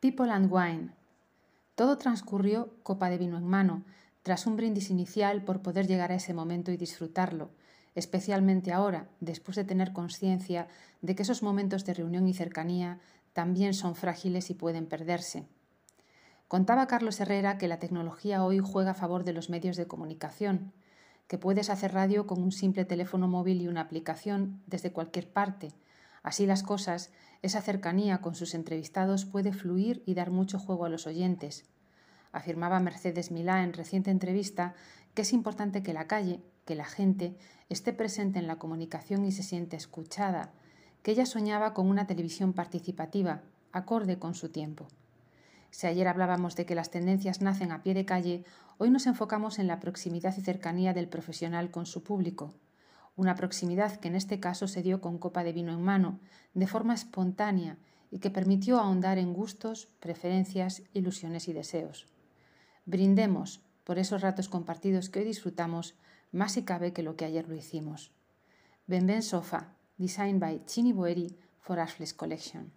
People and Wine. Todo transcurrió copa de vino en mano, tras un brindis inicial por poder llegar a ese momento y disfrutarlo, especialmente ahora, después de tener conciencia de que esos momentos de reunión y cercanía también son frágiles y pueden perderse. Contaba Carlos Herrera que la tecnología hoy juega a favor de los medios de comunicación, que puedes hacer radio con un simple teléfono móvil y una aplicación desde cualquier parte. Así las cosas, esa cercanía con sus entrevistados puede fluir y dar mucho juego a los oyentes. Afirmaba Mercedes Milá en reciente entrevista que es importante que la calle, que la gente, esté presente en la comunicación y se siente escuchada, que ella soñaba con una televisión participativa, acorde con su tiempo. Si ayer hablábamos de que las tendencias nacen a pie de calle, hoy nos enfocamos en la proximidad y cercanía del profesional con su público. Una proximidad que en este caso se dio con copa de vino en mano, de forma espontánea y que permitió ahondar en gustos, preferencias, ilusiones y deseos. Brindemos por esos ratos compartidos que hoy disfrutamos, más si cabe que lo que ayer lo hicimos. Ben Ben Sofa, designed by Chini Boeri for Ashley's Collection.